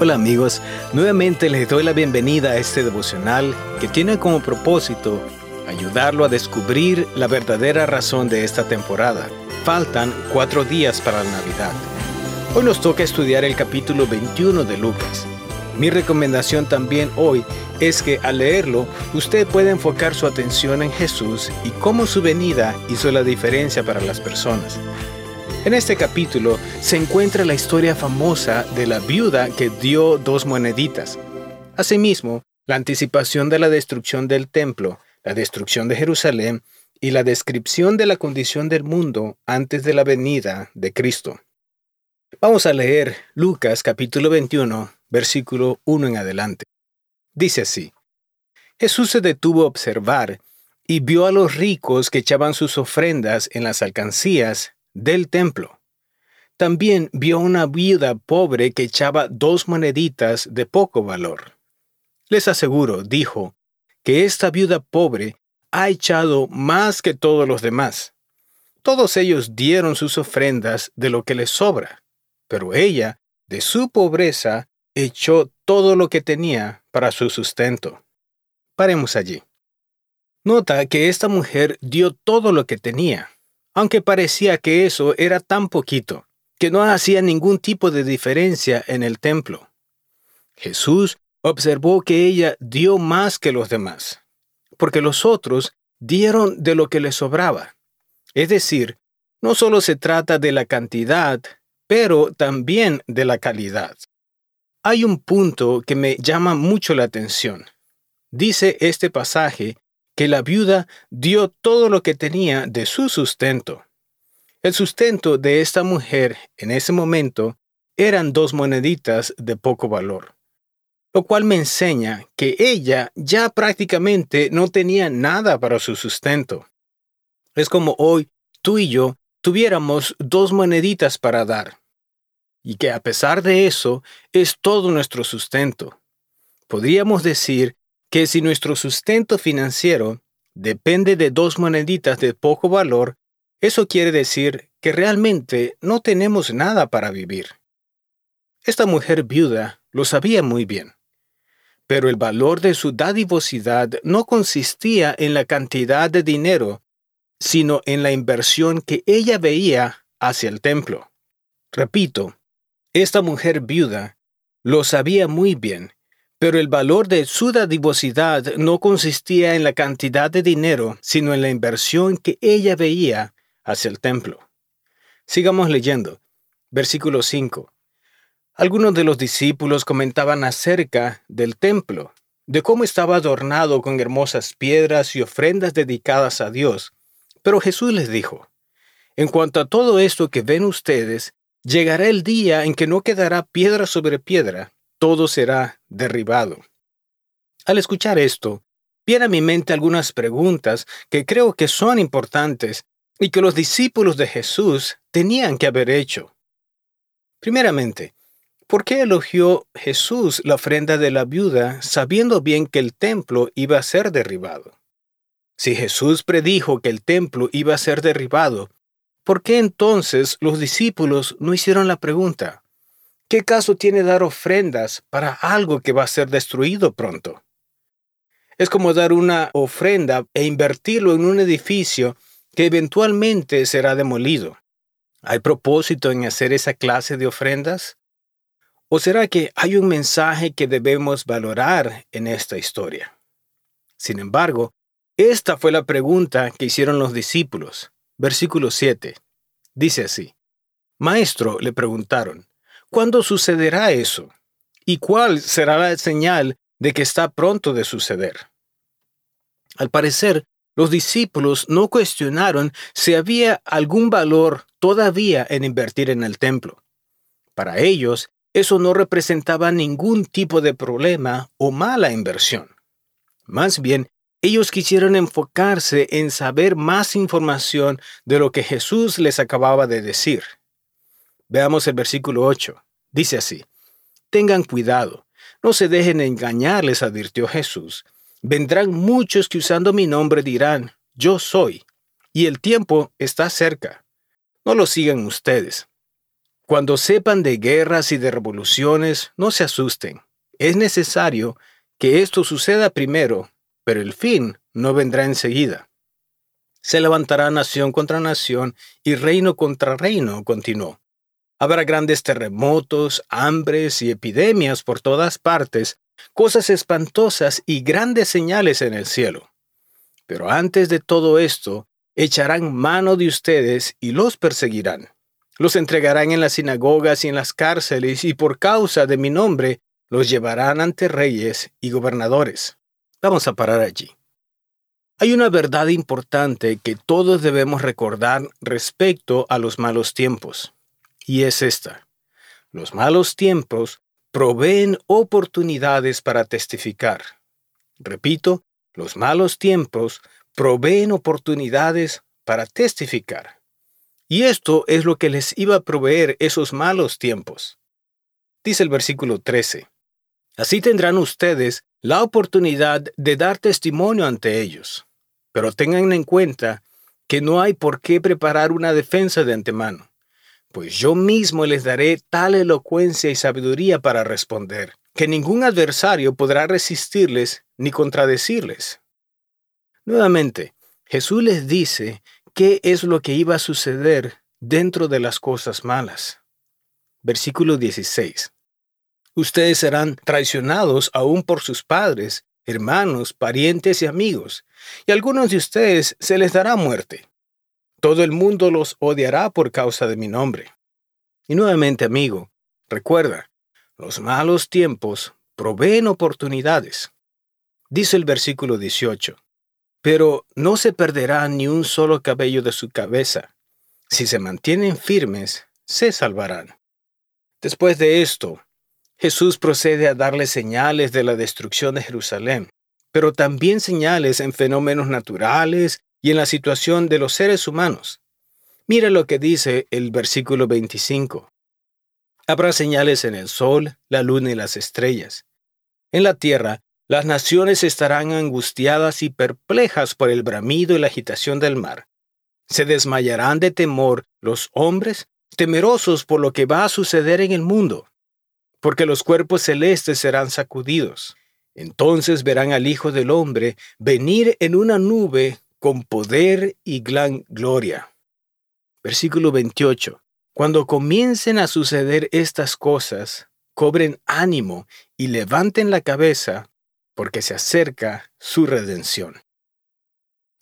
Hola amigos, nuevamente les doy la bienvenida a este devocional que tiene como propósito ayudarlo a descubrir la verdadera razón de esta temporada. Faltan cuatro días para la Navidad. Hoy nos toca estudiar el capítulo 21 de Lucas. Mi recomendación también hoy es que al leerlo usted puede enfocar su atención en Jesús y cómo su venida hizo la diferencia para las personas. En este capítulo se encuentra la historia famosa de la viuda que dio dos moneditas. Asimismo, la anticipación de la destrucción del templo, la destrucción de Jerusalén y la descripción de la condición del mundo antes de la venida de Cristo. Vamos a leer Lucas capítulo 21, versículo 1 en adelante. Dice así, Jesús se detuvo a observar y vio a los ricos que echaban sus ofrendas en las alcancías del templo. También vio una viuda pobre que echaba dos moneditas de poco valor. Les aseguro, dijo, que esta viuda pobre ha echado más que todos los demás. Todos ellos dieron sus ofrendas de lo que les sobra, pero ella, de su pobreza, echó todo lo que tenía para su sustento. Paremos allí. Nota que esta mujer dio todo lo que tenía, aunque parecía que eso era tan poquito, que no hacía ningún tipo de diferencia en el templo. Jesús observó que ella dio más que los demás, porque los otros dieron de lo que les sobraba. Es decir, no solo se trata de la cantidad, pero también de la calidad. Hay un punto que me llama mucho la atención. Dice este pasaje que la viuda dio todo lo que tenía de su sustento. El sustento de esta mujer en ese momento eran dos moneditas de poco valor, lo cual me enseña que ella ya prácticamente no tenía nada para su sustento. Es como hoy tú y yo tuviéramos dos moneditas para dar, y que a pesar de eso es todo nuestro sustento. Podríamos decir que si nuestro sustento financiero depende de dos moneditas de poco valor, eso quiere decir que realmente no tenemos nada para vivir. Esta mujer viuda lo sabía muy bien, pero el valor de su dadivosidad no consistía en la cantidad de dinero, sino en la inversión que ella veía hacia el templo. Repito, esta mujer viuda lo sabía muy bien pero el valor de su dadivosidad no consistía en la cantidad de dinero, sino en la inversión que ella veía hacia el templo. Sigamos leyendo. Versículo 5. Algunos de los discípulos comentaban acerca del templo, de cómo estaba adornado con hermosas piedras y ofrendas dedicadas a Dios. Pero Jesús les dijo, En cuanto a todo esto que ven ustedes, llegará el día en que no quedará piedra sobre piedra todo será derribado. Al escuchar esto, viene a mi mente algunas preguntas que creo que son importantes y que los discípulos de Jesús tenían que haber hecho. Primeramente, ¿por qué elogió Jesús la ofrenda de la viuda sabiendo bien que el templo iba a ser derribado? Si Jesús predijo que el templo iba a ser derribado, ¿por qué entonces los discípulos no hicieron la pregunta? ¿Qué caso tiene dar ofrendas para algo que va a ser destruido pronto? Es como dar una ofrenda e invertirlo en un edificio que eventualmente será demolido. ¿Hay propósito en hacer esa clase de ofrendas? ¿O será que hay un mensaje que debemos valorar en esta historia? Sin embargo, esta fue la pregunta que hicieron los discípulos. Versículo 7. Dice así. Maestro, le preguntaron, ¿Cuándo sucederá eso? ¿Y cuál será la señal de que está pronto de suceder? Al parecer, los discípulos no cuestionaron si había algún valor todavía en invertir en el templo. Para ellos, eso no representaba ningún tipo de problema o mala inversión. Más bien, ellos quisieron enfocarse en saber más información de lo que Jesús les acababa de decir. Veamos el versículo 8. Dice así, Tengan cuidado, no se dejen engañar, les advirtió Jesús. Vendrán muchos que usando mi nombre dirán, yo soy, y el tiempo está cerca. No lo sigan ustedes. Cuando sepan de guerras y de revoluciones, no se asusten. Es necesario que esto suceda primero, pero el fin no vendrá enseguida. Se levantará nación contra nación y reino contra reino, continuó. Habrá grandes terremotos, hambres y epidemias por todas partes, cosas espantosas y grandes señales en el cielo. Pero antes de todo esto, echarán mano de ustedes y los perseguirán. Los entregarán en las sinagogas y en las cárceles y por causa de mi nombre los llevarán ante reyes y gobernadores. Vamos a parar allí. Hay una verdad importante que todos debemos recordar respecto a los malos tiempos, y es esta. Los malos tiempos proveen oportunidades para testificar. Repito, los malos tiempos proveen oportunidades para testificar. Y esto es lo que les iba a proveer esos malos tiempos. Dice el versículo 13. Así tendrán ustedes la oportunidad de dar testimonio ante ellos. Pero tengan en cuenta que no hay por qué preparar una defensa de antemano, pues yo mismo les daré tal elocuencia y sabiduría para responder, que ningún adversario podrá resistirles ni contradecirles. Nuevamente, Jesús les dice qué es lo que iba a suceder dentro de las cosas malas. Versículo 16. Ustedes serán traicionados aún por sus padres, hermanos, parientes y amigos, y a algunos de ustedes se les dará muerte. Todo el mundo los odiará por causa de mi nombre. Y nuevamente, amigo, recuerda, los malos tiempos proveen oportunidades. Dice el versículo 18, pero no se perderá ni un solo cabello de su cabeza. Si se mantienen firmes, se salvarán. Después de esto, Jesús procede a darle señales de la destrucción de Jerusalén, pero también señales en fenómenos naturales y en la situación de los seres humanos. Mira lo que dice el versículo 25. Habrá señales en el sol, la luna y las estrellas. En la tierra, las naciones estarán angustiadas y perplejas por el bramido y la agitación del mar. Se desmayarán de temor los hombres, temerosos por lo que va a suceder en el mundo porque los cuerpos celestes serán sacudidos. Entonces verán al Hijo del Hombre venir en una nube con poder y gran gloria. Versículo 28. Cuando comiencen a suceder estas cosas, cobren ánimo y levanten la cabeza, porque se acerca su redención.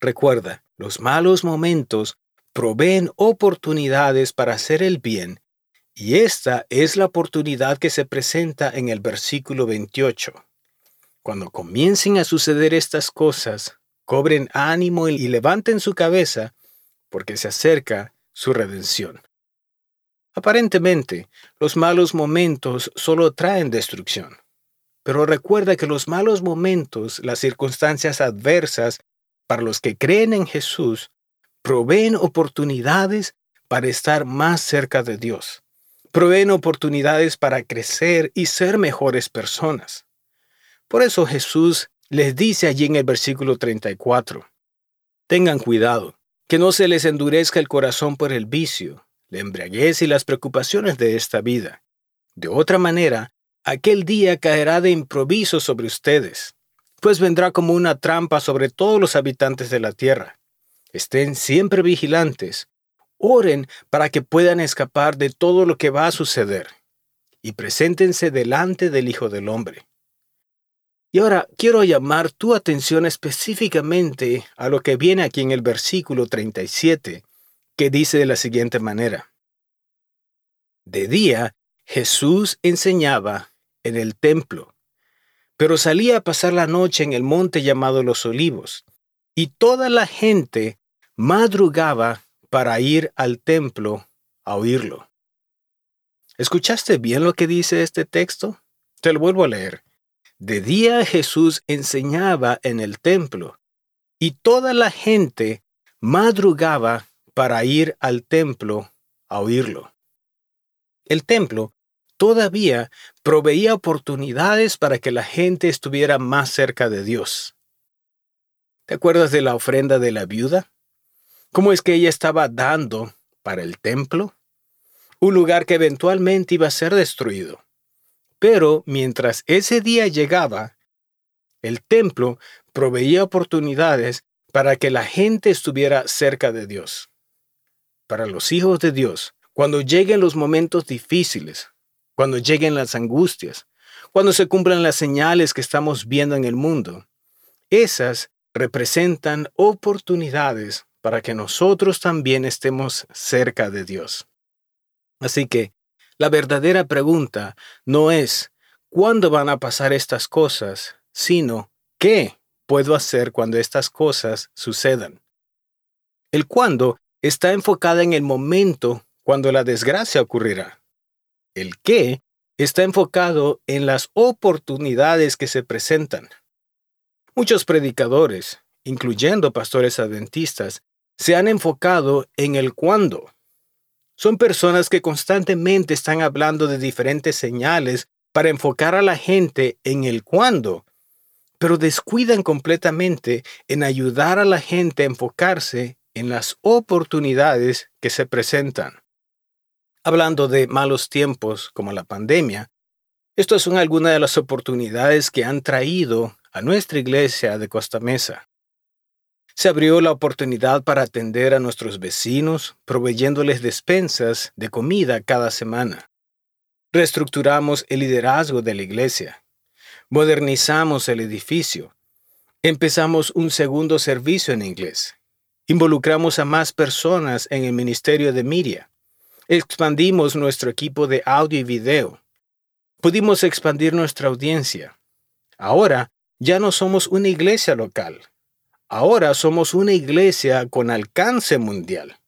Recuerda, los malos momentos proveen oportunidades para hacer el bien y esta es la oportunidad que se presenta en el versículo 28. Cuando comiencen a suceder estas cosas, cobren ánimo y levanten su cabeza, porque se acerca su redención. Aparentemente, los malos momentos solo traen destrucción. Pero recuerda que los malos momentos, las circunstancias adversas para los que creen en Jesús, proveen oportunidades para estar más cerca de Dios proveen oportunidades para crecer y ser mejores personas. Por eso Jesús les dice allí en el versículo 34, tengan cuidado, que no se les endurezca el corazón por el vicio, la embriaguez y las preocupaciones de esta vida. De otra manera, aquel día caerá de improviso sobre ustedes, pues vendrá como una trampa sobre todos los habitantes de la tierra. Estén siempre vigilantes, Oren para que puedan escapar de todo lo que va a suceder y preséntense delante del Hijo del Hombre. Y ahora quiero llamar tu atención específicamente a lo que viene aquí en el versículo 37, que dice de la siguiente manera. De día, Jesús enseñaba en el templo, pero salía a pasar la noche en el monte llamado Los Olivos, y toda la gente madrugaba para ir al templo a oírlo. ¿Escuchaste bien lo que dice este texto? Te lo vuelvo a leer. De día Jesús enseñaba en el templo, y toda la gente madrugaba para ir al templo a oírlo. El templo todavía proveía oportunidades para que la gente estuviera más cerca de Dios. ¿Te acuerdas de la ofrenda de la viuda? ¿Cómo es que ella estaba dando para el templo? un lugar que eventualmente iba a ser destruido. Pero mientras ese día llegaba, el templo proveía oportunidades para que la gente estuviera cerca de Dios. Para los hijos de Dios, cuando lleguen los momentos difíciles, cuando lleguen las angustias, cuando se cumplan las señales que estamos viendo en el mundo, esas representan oportunidades para que nosotros también estemos cerca de Dios. Así que la verdadera pregunta no es ¿cuándo van a pasar estas cosas? sino ¿qué puedo hacer cuando estas cosas sucedan? El cuándo está enfocada en el momento cuando la desgracia ocurrirá. El qué está enfocado en las oportunidades que se presentan. Muchos predicadores, incluyendo pastores adventistas, se han enfocado en el cuándo. Son personas que constantemente están hablando de diferentes señales para enfocar a la gente en el cuándo, pero descuidan completamente en ayudar a la gente a enfocarse en las oportunidades que se presentan. Hablando de malos tiempos como la pandemia, estas son algunas de las oportunidades que han traído a nuestra iglesia de Costa Mesa. Se abrió la oportunidad para atender a nuestros vecinos, proveyéndoles despensas de comida cada semana. Reestructuramos el liderazgo de la iglesia. Modernizamos el edificio. Empezamos un segundo servicio en inglés. Involucramos a más personas en el ministerio de Miria. Expandimos nuestro equipo de audio y video. Pudimos expandir nuestra audiencia. Ahora ya no somos una iglesia local, Ahora somos una iglesia con alcance mundial.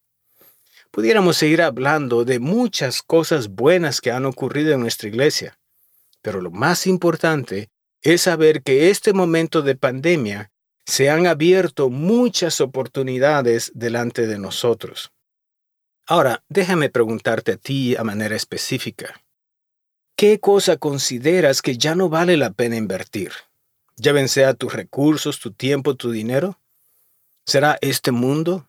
Pudiéramos seguir hablando de muchas cosas buenas que han ocurrido en nuestra iglesia, pero lo más importante es saber que este momento de pandemia se han abierto muchas oportunidades delante de nosotros. Ahora, déjame preguntarte a ti a manera específica. ¿Qué cosa consideras que ya no vale la pena invertir? Ya sea tus recursos, tu tiempo, tu dinero. ¿Será este mundo?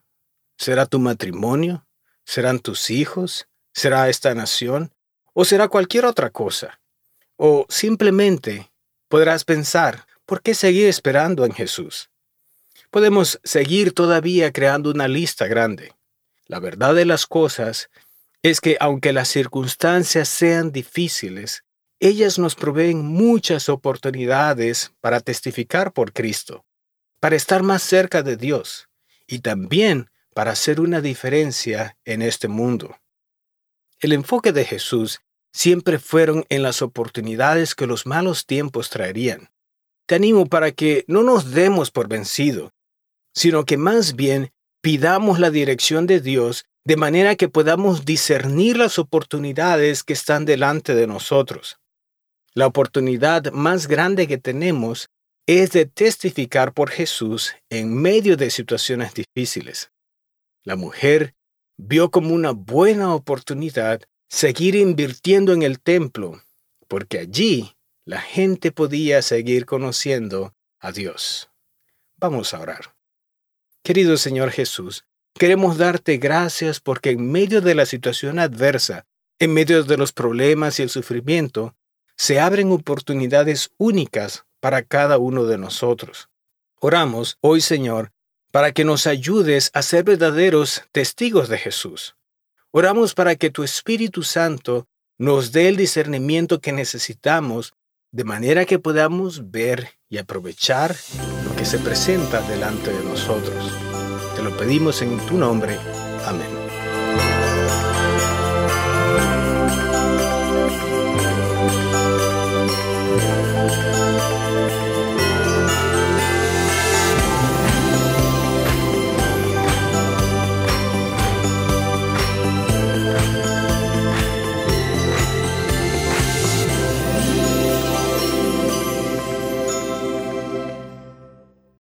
¿Será tu matrimonio? ¿Serán tus hijos? ¿Será esta nación? ¿O será cualquier otra cosa? O simplemente podrás pensar, ¿por qué seguir esperando en Jesús? Podemos seguir todavía creando una lista grande. La verdad de las cosas es que aunque las circunstancias sean difíciles, ellas nos proveen muchas oportunidades para testificar por Cristo, para estar más cerca de Dios y también para hacer una diferencia en este mundo. El enfoque de Jesús siempre fueron en las oportunidades que los malos tiempos traerían. Te animo para que no nos demos por vencido, sino que más bien pidamos la dirección de Dios de manera que podamos discernir las oportunidades que están delante de nosotros. La oportunidad más grande que tenemos es de testificar por Jesús en medio de situaciones difíciles. La mujer vio como una buena oportunidad seguir invirtiendo en el templo, porque allí la gente podía seguir conociendo a Dios. Vamos a orar. Querido Señor Jesús, queremos darte gracias porque en medio de la situación adversa, en medio de los problemas y el sufrimiento, se abren oportunidades únicas para cada uno de nosotros. Oramos hoy, Señor, para que nos ayudes a ser verdaderos testigos de Jesús. Oramos para que tu Espíritu Santo nos dé el discernimiento que necesitamos de manera que podamos ver y aprovechar lo que se presenta delante de nosotros. Te lo pedimos en tu nombre. Amén.